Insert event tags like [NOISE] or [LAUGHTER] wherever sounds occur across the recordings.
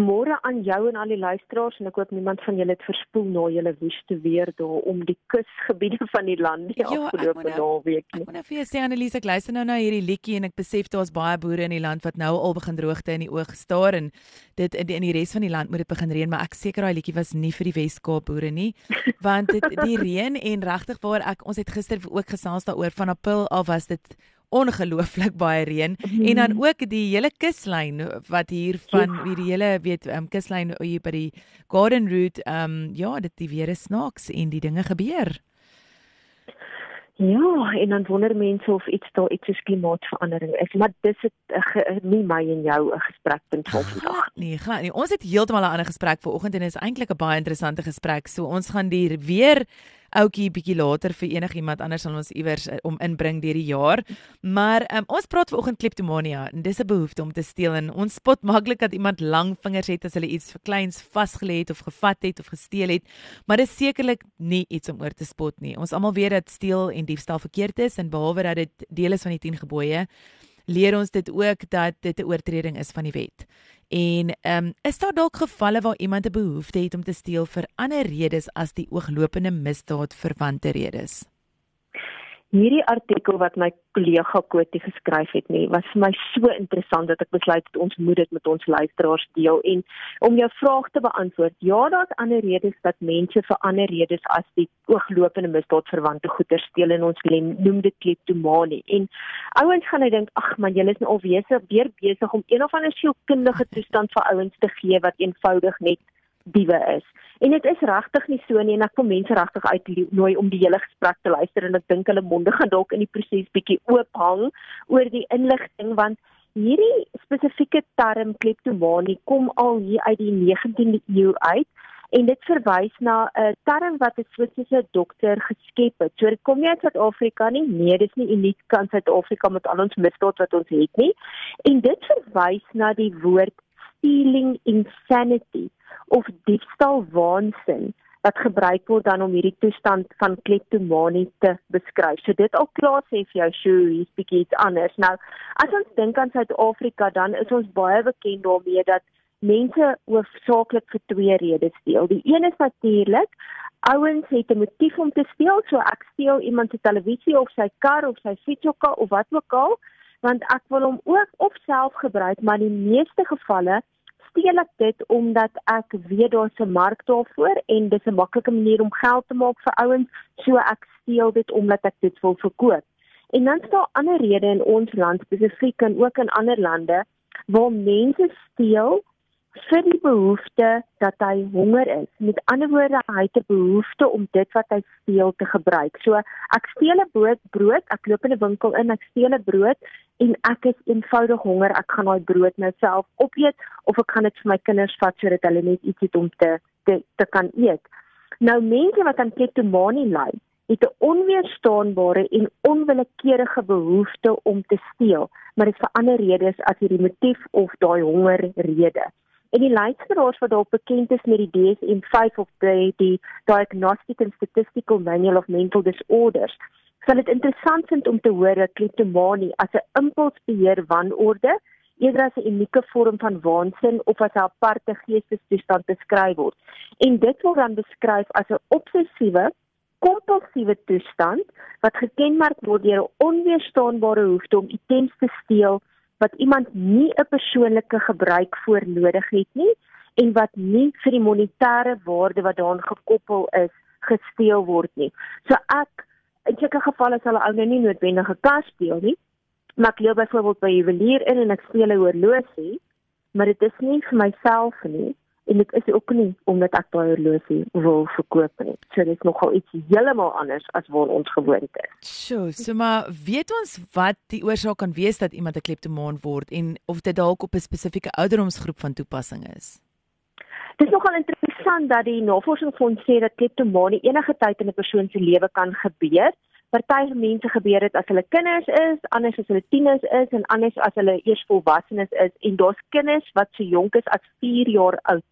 Môre aan jou en al die luisteraars en ek hoop niemand van julle het verspoel na julle woeste weer daar om die kusgebiede van die land die Ja, afgelope ek nou- naweek Ek nie. moet nou vir jou sê Annelies, ek luister nou na hierdie liedjie en ek besef daar's baie boere in die land wat nou al begin droogte in die oog staar en dit in die, in die res van die land moet dit begin reën, maar ek seker daai liedjie was nie vir die Wes-Kaap boere nie, want dit die reën en regtig waar ek ons het gister ook gesels daaroor van April af was dit ongelooflik baie reën en dan ook die hele kuslyn wat hier van Ja. hierdie hele weet um, kuslyn hier by die Garden Route um ja dit die weer is snaaks en die dinge gebeur. Ja, en dan wonder mense of iets daar iets soos klimaatsverandering is, maar dis het uh, ge, nie my en jou 'n gesprekpunt van vandag. Glad Nee, glad nie. Ons het heeltemal 'n ander gesprek vanoggend en dit is eintlik 'n baie interessante gesprek. So ons gaan die weer ouetjie bietjie later vir enigiemand anders sal ons iewers uh, om inbring deur die jaar. Maar um, ons praat vanoggend kleptomania en dis 'n behoefte om te steel en ons spot maklik dat iemand lang vingers het as hulle iets vir kleins vasgelê het of gevat het of gesteel het, maar dis sekerlik nie iets om oor te spot nie. Ons almal weet dat steel en diefstal verkeerd is en behalwe dat dit deel is van die 10 gebooie, leer ons dit ook dat dit 'n oortreding is van die wet. En ehm um, is daar dalk gevalle waar iemand 'n behoefte het om te steel vir ander redes as die ooglopende misdaad verwante redes? Hierdie artikel wat my kollega Kotie geskryf het nie, was vir my so interessant dat ek besluit het ons moet dit met ons luisteraars deel en om jou vraag te beantwoord. Ja, daar's ander redes dat mense vir ander redes as die ooglopende misdaad verwante goeder steel en ons noem dit kleptomanie. En ouens gaan nou dink, ag man, julle is nou alweer weer besig om een of ander sielkundige toestand vir ouens te gee wat eenvoudig net diewe is. En dit is regtig nie so nie en ek wil mense regtig uitnooi om die hele gesprek te luister en ek dink hulle monde gaan dalk in die proses bietjie oop hang oor die inligting want hierdie spesifieke term kleptomanie kom al hier uit die 19de eeu uit en dit verwys na 'n term wat 'n Switserse dokter geskep het. So dit kom nie uit Suid-Afrika nie. Nee, dis nie uniek aan Suid-Afrika met al ons misdaad wat ons het nie. En dit verwys na die woord stealing insanity of diefstal waansin wat gebruik word dan om hierdie toestand van kleptomanie te beskryf. So dit al klaar sê vir jou sjoe, hier's bietjie iets anders. Nou, as ons dink aan Suid-Afrika, dan is ons baie bekend daarmee dat mense hoofsaaklik vir twee redes steel. Die een is natuurlik ouens het 'n motief om te steel, so ek steel iemand se televisie of sy kar of sy fietsjokka of wat ook al, want ek wil hom ook of self gebruik, maar in die meeste gevalle steel ek dit omdat ek weet daar's 'n mark daarvoor en dis 'n maklike manier om geld te maak vir ouens, so ek steel dit omdat ek dit wil verkoop. En dan is daar ander redes in ons land spesifiek en ook in ander lande waar mense steel vir die behoefte dat hy honger is. Met ander woorde, hy het 'n behoefte om dit wat hy steel te gebruik. So ek steel 'n brood, ek loop in 'n winkel in, ek steel 'n brood en ek is eenvoudig honger. Ek gaan daai brood nou self opeet of ek gaan dit vir my kinders vat sodat hulle net iets het om te te, te kan eet. Nou mense wat aan kleptomanie ly, het 'n onweerstaanbare en onwillekeurige behoefte om te steel, maar dit is vir ander redes as hierdie motief of daai hongerrede. En die luisteraars wat dalk bekend is met die DSM-5 of die, die Diagnostic and Statistical Manual of Mental Disorders, sal dit interessant vind om te hoor dat kleptomanie as 'n impulsbeheer wanorde eerder as 'n unieke vorm van waansin of as 'n aparte geestestoestand beskryf word. En dit word dan beskryf as 'n obsessiewe, kompulsiewe toestand wat gekenmerk word deur 'n onweerstaanbare behoefte om items te steel wat iemand nie 'n persoonlike gebruik voor nodig het nie en wat nie vir die monetêre waarde wat daaraan gekoppel is gesteel word nie. So ek in sulke gevalle sal 'n ou nou nie noodwendig 'n kas steel nie, maar ek loop byvoorbeeld by juwelier in en ek steel 'n horlosie, maar dit is nie vir myself nie en dit is ook nie omdat ek daai horlosie wil verkoop nie. So dit is nogal iets heeltemal anders as waar ons gewoond is. Sjoe, so maar weet ons wat die oorsaak kan wees dat iemand 'n kleptomaan word en of dit dalk op 'n spesifieke ouderdomsgroep van toepassing is? Dit is nogal interessant dat die navorsingsfonds sê dat kleptomanie enige tyd in 'n persoon se lewe kan gebeur. Party mense gebeur dit as hulle kinders is, anders as hulle tieners is en anders as hulle eers volwassenes is en daar's kinders wat so jonk is as 4 jaar oud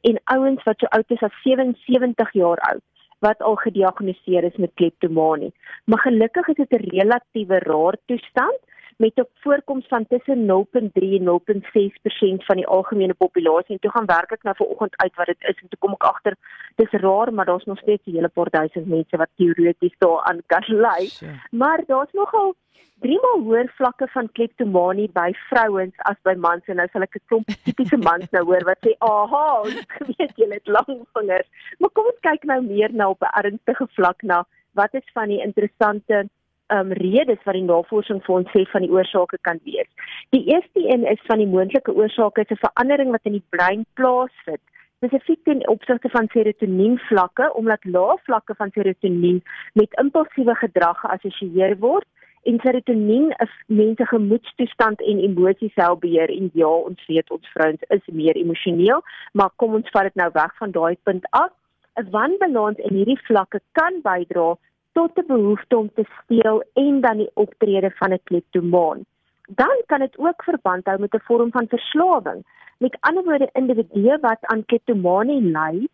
en ouens wat so oud is as 77 jaar oud wat al gediagnoseer is met kleptomanie. Maar gelukkig is dit 'n relatiewe rare toestand met 'n voorkoms van tussen 0.3 en 0.6% van die algemene populasie. En toe gaan werk ek nou vanoggend uit wat dit is en toe kom ek agter dis raar, maar daar's nog steeds 'n hele paar duisend mense wat teoreties daaraan kan ly. Maar daar's nogal driemaal hoër vlakke van kleptomanie by vrouens as by mans en nou sal ek 'n klomp [LAUGHS] tipiese mans nou hoor wat sê, "Aha, ek [LAUGHS] weet jy het lang vingers." Maar kom ons kyk nou meer na op 'n ernstige vlak na wat is van die interessante um redes wat die navorsing vir ons sê van die oorsake kan wees. Die eerste een is van die moontlike oorsake is 'n verandering wat in die brein plaasvind spesifiek ten opsigte van serotonien vlakke omdat lae vlakke van serotonien met impulsiewe gedrag geassosieer word en serotonien 'n mense gemoedstoestand en emosies sou beheer en ja ons weet ons vrouens is meer emosioneel maar kom ons vat dit nou weg van daai punt af 'n wanbalans in hierdie vlakke kan bydra tot 'n behoefte om te steel en dan die optrede van 'n kleptomaan. Dan kan dit ook verband hou met 'n vorm van verslawing. Met ander woorde, individue wat aan kleptomanie ly,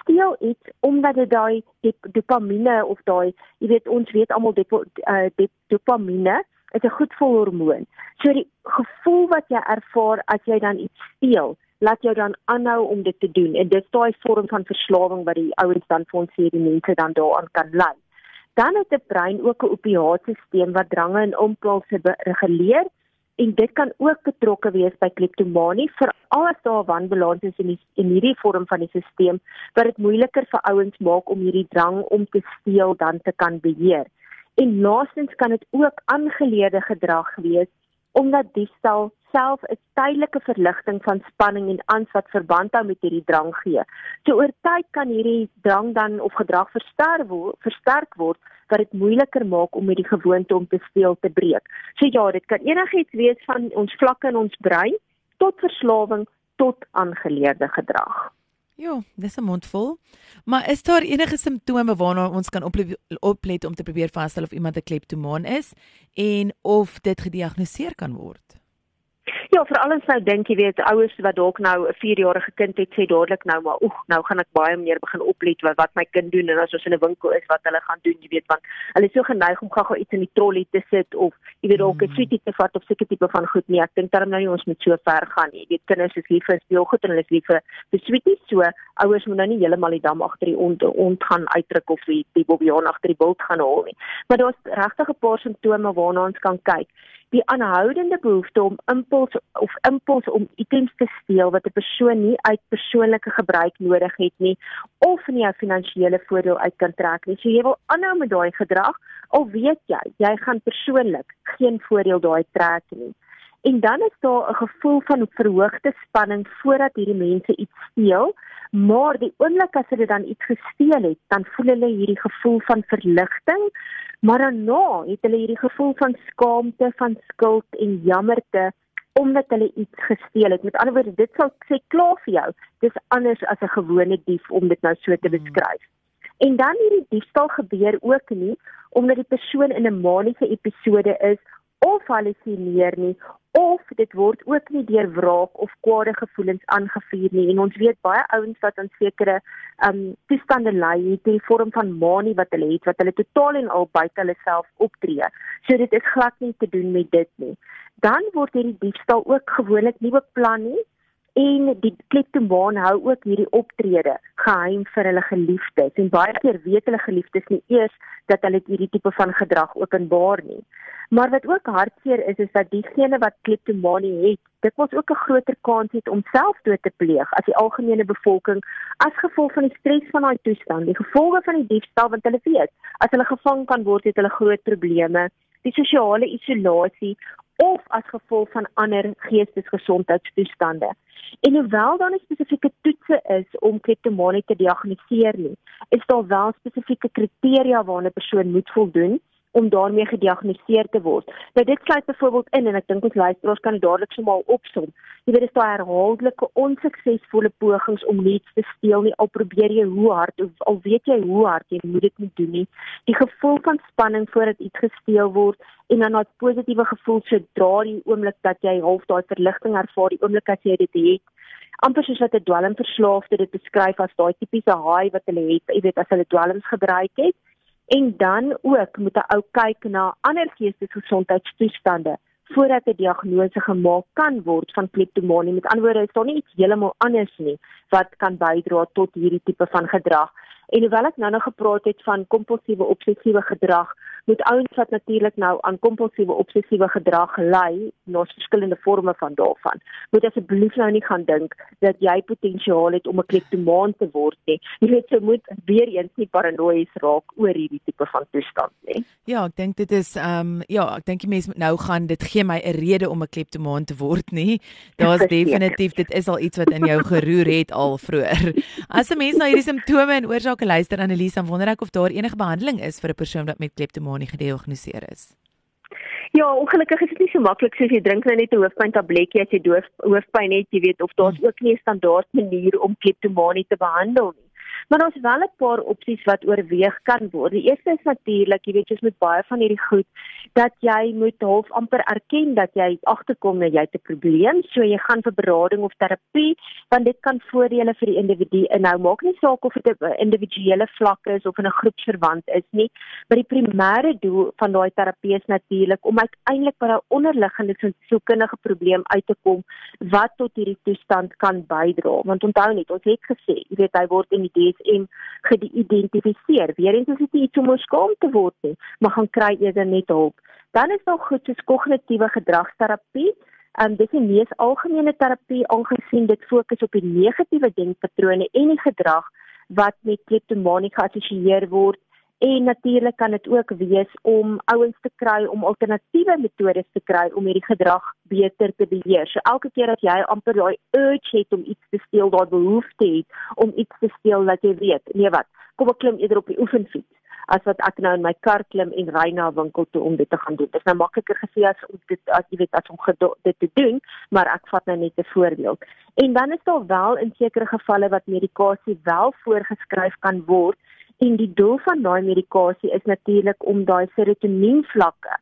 steel iets omdat dit daai dopamine of daai, jy weet ons weet almal dit uh, dopamine is 'n goedvol hormoon. So die gevoel wat jy ervaar as jy dan iets steel, laat jou dan aanhou om dit te doen en dit is daai vorm van verslawing wat die ouens dan vir ons sê die mense dan daaraan kan ly dan het 'n brein ook 'n opiaatstelsel wat drange en impulse reguleer en dit kan ook betrokke wees by kleptomanie veral as daar wanbalans is in die, in hierdie vorm van die stelsel wat dit moeiliker vir ouens maak om hierdie drang om te steel dan te kan beheer. En laastens kan dit ook aangeleerde gedrag wees omdat diefstal self 'n tydelike verligting van spanning en angs wat verband hou met hierdie drang gee. So oor tyd kan hierdie drang dan of gedrag versterk word, versterk word wat dit moeiliker maak om met die gewoonte om te speel te breek. So ja, dit kan enigiets wees van ons vlakke in ons brein tot verslawing tot aangeleerde gedrag. Ja, dis 'n mondvol. Maar is daar enige simptome waarna ons kan oplet om te probeer vasstel of iemand 'n kleptomaan is en of dit gediagnoseer kan word? Ja, vir alles nou dink jy weet ouers wat dalk nou 'n 4-jarige kind het sê dadelik nou maar oeg, nou gaan ek baie meer begin oplet wat wat my kind doen en as ons in 'n winkel is wat hulle gaan doen, jy weet want hulle is so geneig om gou-gou iets in die trolly te sit of jy weet dalk 'n mm. sweetie te vat of seker tipe van goed nie. Ek dink daarom nou nie ons moet so ver gaan nie. Jy weet kinders is lief vir speelgoed en hulle is lief vir vir sweeties, so ouers moet nou nie heeltemal die dam agter die ont ont gaan uitdruk of die die bobbejaan agter die bult gaan haal nie. Maar daar's regtig 'n paar simptome waarna ons kan kyk die aanhoudende behoefte om impuls of impuls om items te steel wat 'n persoon nie uit persoonlike gebruik nodig het nie of nie 'n finansiële voordeel uit kan trek nie. So jy wil aanhou met daai gedrag al weet jy jy gaan persoonlik geen voordeel daai trek nie. En dan is daar 'n gevoel van verhoogde spanning voordat hierdie mense iets steel, maar die oomblik as hulle dan iets gesteel het, dan voel hulle hierdie gevoel van verligting Maar daarna het hulle hierdie gevoel van skaamte, van skuld en jammerte omdat hulle iets gesteel het. Met ander woorde, dit sal sê klaar vir jou. Dis anders as 'n gewone dief om dit nou so te hmm. beskryf. En dan hierdie diefstal gebeur ook nie omdat die persoon in 'n maniese episode is of halusineer nie of dit word ook nie deur wraak of kwade gevoelens aangevuur nie. En ons weet baie ouens wat aan sekere um toestande ly het in vorm van manie wat hulle het wat hulle totaal en al buite hulle self optree. So dit is glad nie te doen met dit nie. Dan word hierdie diefstal ook gewoonlik nie beplan nie en die kleptomaan hou ook hierdie optrede geheim vir hulle geliefdes. En baie keer weet hulle geliefdes nie eers dat hulle hierdie tipe van gedrag openbaar nie. Maar wat ook hartseer is is dat diegene wat kleptomanie het, dit mos ook 'n groter kans het om selfdood te pleeg as die algemene bevolking as gevolg van die stres van daai toestand, die gevolge van die diefstal want hulle weet, as hulle gevang kan word, het hulle groot probleme, die sosiale isolasie of as gevolg van ander geestesgesondheidstoestande. En hoewel daar nie spesifieke toetse is om kleptomanie te diagnoseer nie, is daar wel spesifieke kriteria waarna 'n persoon moet voldoen om daarmee gediagnoseer te word. Nou dit sluit byvoorbeeld in en ek dink ons luisteraars kan dadelik sommer opsom. Jy weet dit is daai herhaaldelike onsuksesvolle pogings om iets te steel nie al probeer jy hoe hard of al weet jy hoe hard jy moet dit nie doen nie. Die gevoel van spanning voordat iets gesteel word en dan 'n positiewe gevoel sodra die oomblik dat jy half daai verligting ervaar, die oomblik as jy dit het amper soos wat 'n dwelmverslaafde dit beskryf as daai tipiese high wat hulle het, jy weet as hulle dwelms gebruik het. En dan ook moet 'n ou kyk na ander geestesgesondheidstoestande voordat 'n diagnose gemaak kan word van kleptomanie. Met ander woorde, is daar nie iets heeltemal anders nie wat kan bydra tot hierdie tipe van gedrag. En hoewel ek nou nog gepraat het van kompulsiewe obsessiewe gedrag, moet ouens wat natuurlik nou aan kompulsiewe obsessiewe gedrag ly, daar's verskillende forme van daarvan. Moet asseblief nou nie gaan dink dat jy potensiaal het om 'n kleptomaan te word nie. Jy weet, jy moet weer eens nie paranoïes raak oor hierdie tipe van toestand nie. Ja, ek dink dit is ehm um, ja, ek dink die mense moet nou gaan dit gee my 'n rede om 'n kleptomaan te word nie. Daar's definitief dit is al iets wat in jou geroer het al vroeër. As 'n mens na hierdie simptome en oorsake luister Annelies, dan wonder ek of daar enige behandeling is vir 'n persoon wat met kleptomanie gediagnoseer is. Ja, ongelukkig is dit nie so maklik soos jy drink nou net 'n hoofpyn tabletjie as jy doof hoofpyn het, jy weet of daar's hmm. ook nie 'n standaard manier om kleptomanie te behandel nie. Maar ons wel 'n paar opsies wat oorweeg kan word. Die eerste is natuurlik, jy weet, jy's met baie van hierdie goed dat jy moet half amper erken dat jy agterkom dat jy 'n probleem, so jy gaan vir berading of terapie, want dit kan voordele vir die individu inhou. Maak nie saak of dit 'n individuele vlak is of in 'n groepsverband is nie, maar die primêre doel van daai terapie is natuurlik om uiteindelik by 'n onderliggende sielkundige probleem uit te kom wat tot hierdie toestand kan bydra. Want onthou net, ons het gesê, jy weet, hy word in die DSM geïdentifiseer. Weerens is dit iets om skaam te word nie, maar gaan kry eerder net hulp. Dan is daar goed soos kognitiewe gedragsterapie. Um, dit is 'n mees algemene terapie aangesien dit fokus op die negatiewe denkpatrone en die gedrag wat met kleptomanie geassosieer word En natuurlik kan dit ook wees om ouens te kry om alternatiewe metodes te kry om hierdie gedrag beter te beheer. So elke keer as jy amper daai urge het om iets te steel, daai behoefte het om iets te steel wat jy weet, nee wat, kom ek klim eerder op die oefenfiets as wat ek nou in my kar klim en ry na 'n winkel toe om dit te gaan doen. Dit is nou makliker gesê as om dit as jy weet as om dit te doen, maar ek vat nou net 'n voorbeeld. En dan is daar wel in sekere gevalle wat medikasie wel voorgeskryf kan word En die doel van daai medikasie is natuurlik om daai serotonien vlakke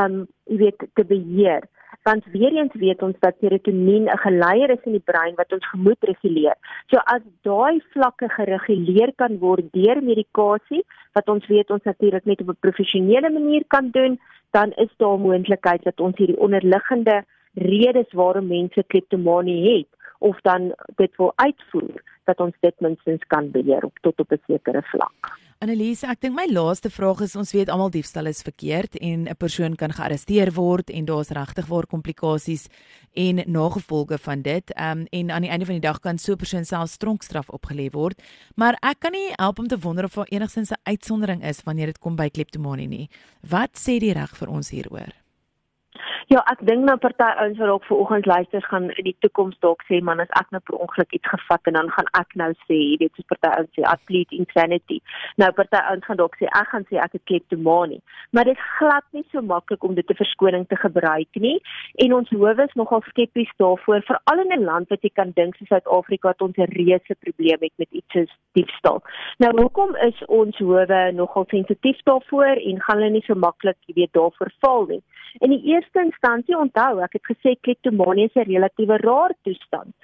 um jy weet te beheer. Want weer eens weet ons dat serotonien 'n geleier is in die brein wat ons gemoed reguleer. So as daai vlakke gereguleer kan word deur medikasie wat ons weet ons natuurlik net op 'n professionele manier kan doen, dan is daar moontlikheid dat ons hierdie onderliggende redes waarom mense kleptomanie het of dan dit wil uitvoer dat ons dit minstens kan beheer op tot op 'n sekere vlak. Annelise, ek dink my laaste vraag is ons weet almal diefstal is verkeerd en 'n persoon kan gearresteer word en daar's regtig waar komplikasies en nagevolge van dit. Ehm um, en aan die einde van die dag kan so 'n persoon self tronkstraf opgelê word. Maar ek kan nie help om te wonder of daar enigsins 'n uitsondering is wanneer dit kom by kleptomanie nie. Wat sê die reg vir ons hieroor? Ja, ek dink nou party ouens wat dalk vanoggend luister gaan in die toekoms dalk sê man as ek nou per ongeluk iets gevat en dan gaan ek nou sê, jy weet, soos party ouens sê athlete insanity. Nou party ouens gaan dalk sê ek gaan sê ek het kleptomanie. Maar dit glad nie so maklik om dit te verskoning te gebruik nie en ons howe is nogal skepties daarvoor veral in 'n land wat jy kan dink soos Suid-Afrika het ons 'n reuse probleem het met iets soos diefstal. Nou hoekom is ons howe nogal sensitief daarvoor en gaan hulle nie so maklik, jy weet, daarvoor val nie? In die eerste instansie onthou, ek het gesê kleptomanie is 'n relatiewe rare toestand.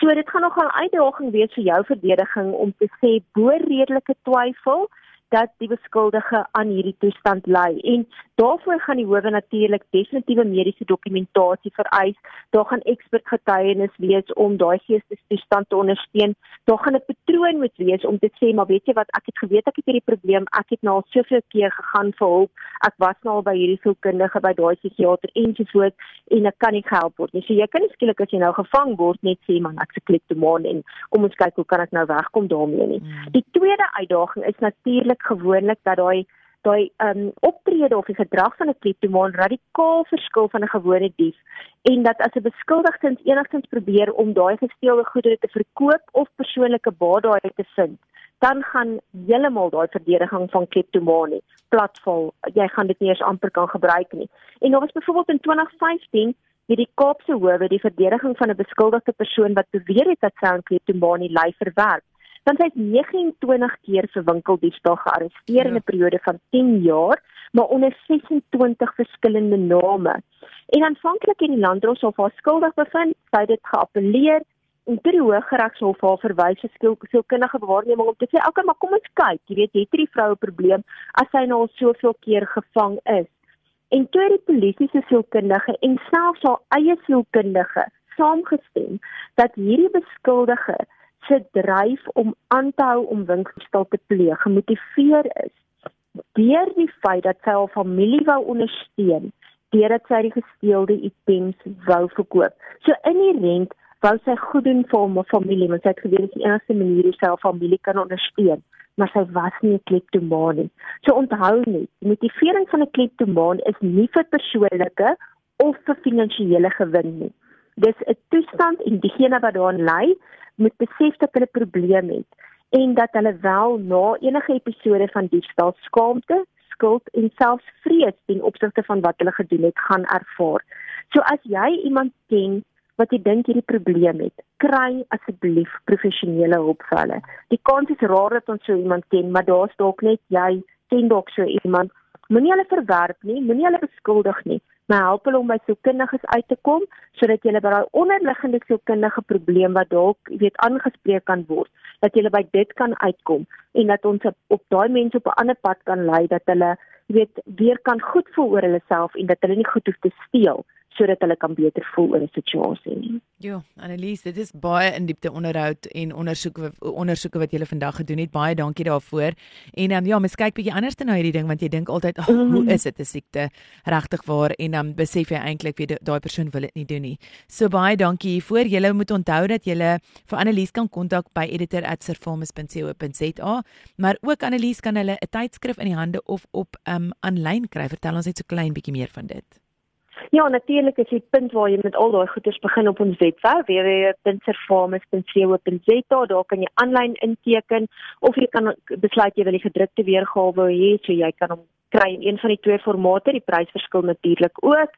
So dit gaan nogal 'n uitdaging wees vir jou verdediging om te sê bo redelike twyfel dat die beskuldige aan hierdie toestand ly en daarvoor gaan die howe natuurlik definitiewe mediese dokumentasie vereis. Daar gaan ekspert getuienis wees om daai geestesstoestand te ondersteun. Daar gaan 'n patroon moet wees om te sê maar weet jy wat ek het geweet ek het hierdie probleem. Ek het nou al soveel keer gegaan vir hulp. Ek was nou al by hierdie sielkundige by daai psigiater ensovoorts en ek kan nie gehelp word nie. So jy kan nie skielik as jy nou gevang word net sê man ek se kleptomaan en kom ons kyk hoe kan ek nou wegkom daarmee nie. Hmm. Die tweede uitdaging is natuurlik gewoonlik dat daai daai um optrede of die gedrag van 'n kleptomaan radikaal verskil van 'n gewone dief en dat as 'n beskuldigde enigstens probeer om daai gesteelde goedere te verkoop of persoonlike baat daai te vind dan gaan heeltemal daai verdediging van kleptomanie platval. Jy gaan dit nie eens amper kan gebruik nie. En daar was byvoorbeeld in 2015 het die Kaapse howe die verdediging van 'n beskuldigde persoon wat beweer het dat sy aan kleptomanie ly verwerp dan sy 29 keer vir winkeldiefstal gearresteer ja. in 'n periode van 10 jaar, maar onder 26 verskillende name. En aanvanklik het die landdros of haar skuldig bevind, sy het dit geappeleer en toe die Hooggeregshof haar verwys vir sielkundige waarneming om te sê, "Oké, maar kom ons kyk. Jy weet, het hierdie vroue 'n probleem as sy nou al soveel keer gevang is?" En toe die polisie se sielkundige en selfs haar eie sielkundige saamgestem dat hierdie beskuldige se dryf om aan te hou om winkelsteel te pleeg gemotiveer is deur die feit dat sy haar familie wou ondersteun deurdat sy die gesteelde items wou verkoop. So in die rent wou sy goed doen vir haar familie want sy het geweet dit is die enigste manier hoe sy haar familie kan ondersteun maar sy was nie 'n kleptomaan nie. So onthou net, die motivering van 'n kleptomaan is nie vir persoonlike of vir finansiële gewin nie. Dis 'n toestand en diegene wat daaraan ly, moet besef dat hulle 'n probleem het en dat hulle wel na enige episode van diefstal skaamte, skuld en selfs vrees ten opsigte van wat hulle gedoen het, gaan ervaar. So as jy iemand ken wat jy dink hierdie probleem het, kry asseblief professionele hulp vir hulle. Die kans is raar dat ons so iemand ken, maar daar's dalk net jy ken dalk so iemand. Moenie hulle verwerp nie, moenie hulle beskuldig nie, maar help hulle om by sielkundiges uit te kom sodat jy by daai onderliggende sielkundige probleem wat dalk weet aangespreek kan word, dat jy by dit kan uitkom en dat ons op daai mense op 'n ander pad kan lei dat hulle weet weer kan goed voel oor hulle self en dat hulle nie goed hoef te steel sodat hulle kan beter voel oor 'n situasie. Ja, Annelies, dit is baie in diepte onderhoud en ondersoeke ondersoeke wat jy vandag gedoen het. Baie dankie daarvoor. En um, ja, mens kyk bietjie anders na hierdie ding want jy dink altyd, "Ag, oh, hoe mhm. is dit 'n siekte?" Regtig waar en dan um, besef jy eintlik wie daai persoon wil dit nie doen nie. So baie dankie hiervoor. Julle moet onthou dat julle vir Annelies kan kontak by editor@servamus.co.za, maar ook Annelies kan hulle 'n tydskrif in die hande of op um aanlyn kry. Vertel ons net so klein bietjie meer van dit. Ja, natuurlik is die punt waar jy met al daai goeders begin op ons webwerf www.servamus.co.za. Daar kan jy aanlyn inteken of jy kan besluit jy wil die gedrukte weergawe hê, so jy kan hom kry in een van die twee formate. Die prys verskil natuurlik ook.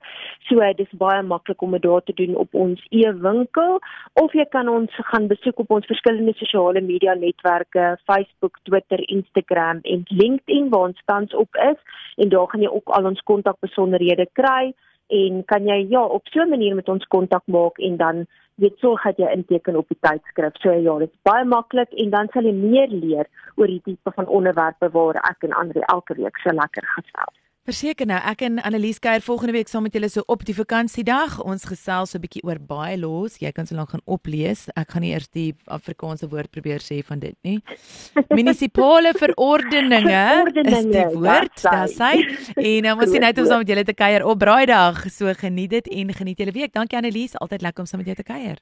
So dis baie maklik om dit daar te doen op ons e-winkel of jy kan ons gaan besoek op ons verskillende sosiale media netwerke, Facebook, Twitter, Instagram en LinkedIn waar ons tans op is en daar gaan jy ook al ons kontakbesonderhede kry en kan jy ja op so 'n manier met ons kontak maak en dan weet sorg dat jy inteken op die tydskrif. So ja, dit is baie maklik en dan sal jy meer leer oor die tipe van onderwerpe waar ek en Andre elke week so lekker gesels. Verseker nou, ek en Annelies kuier volgende week saam met julle so op die vakansiedag. Ons gesels so 'n bietjie oor baie los. Jy kan so lank gaan oplees. Ek gaan nie eers die Afrikaanse woord probeer sê van dit nie. [LAUGHS] Munisipale verordeninge is die woord. Daar sê en um, ons sien uit om saam met julle te kuier op Braaidag. So geniet dit en geniet julle week. Dankie Annelies, altyd lekker om saam met jou te kuier.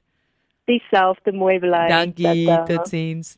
Dieselfde mooi bly. Dankie. Totsiens.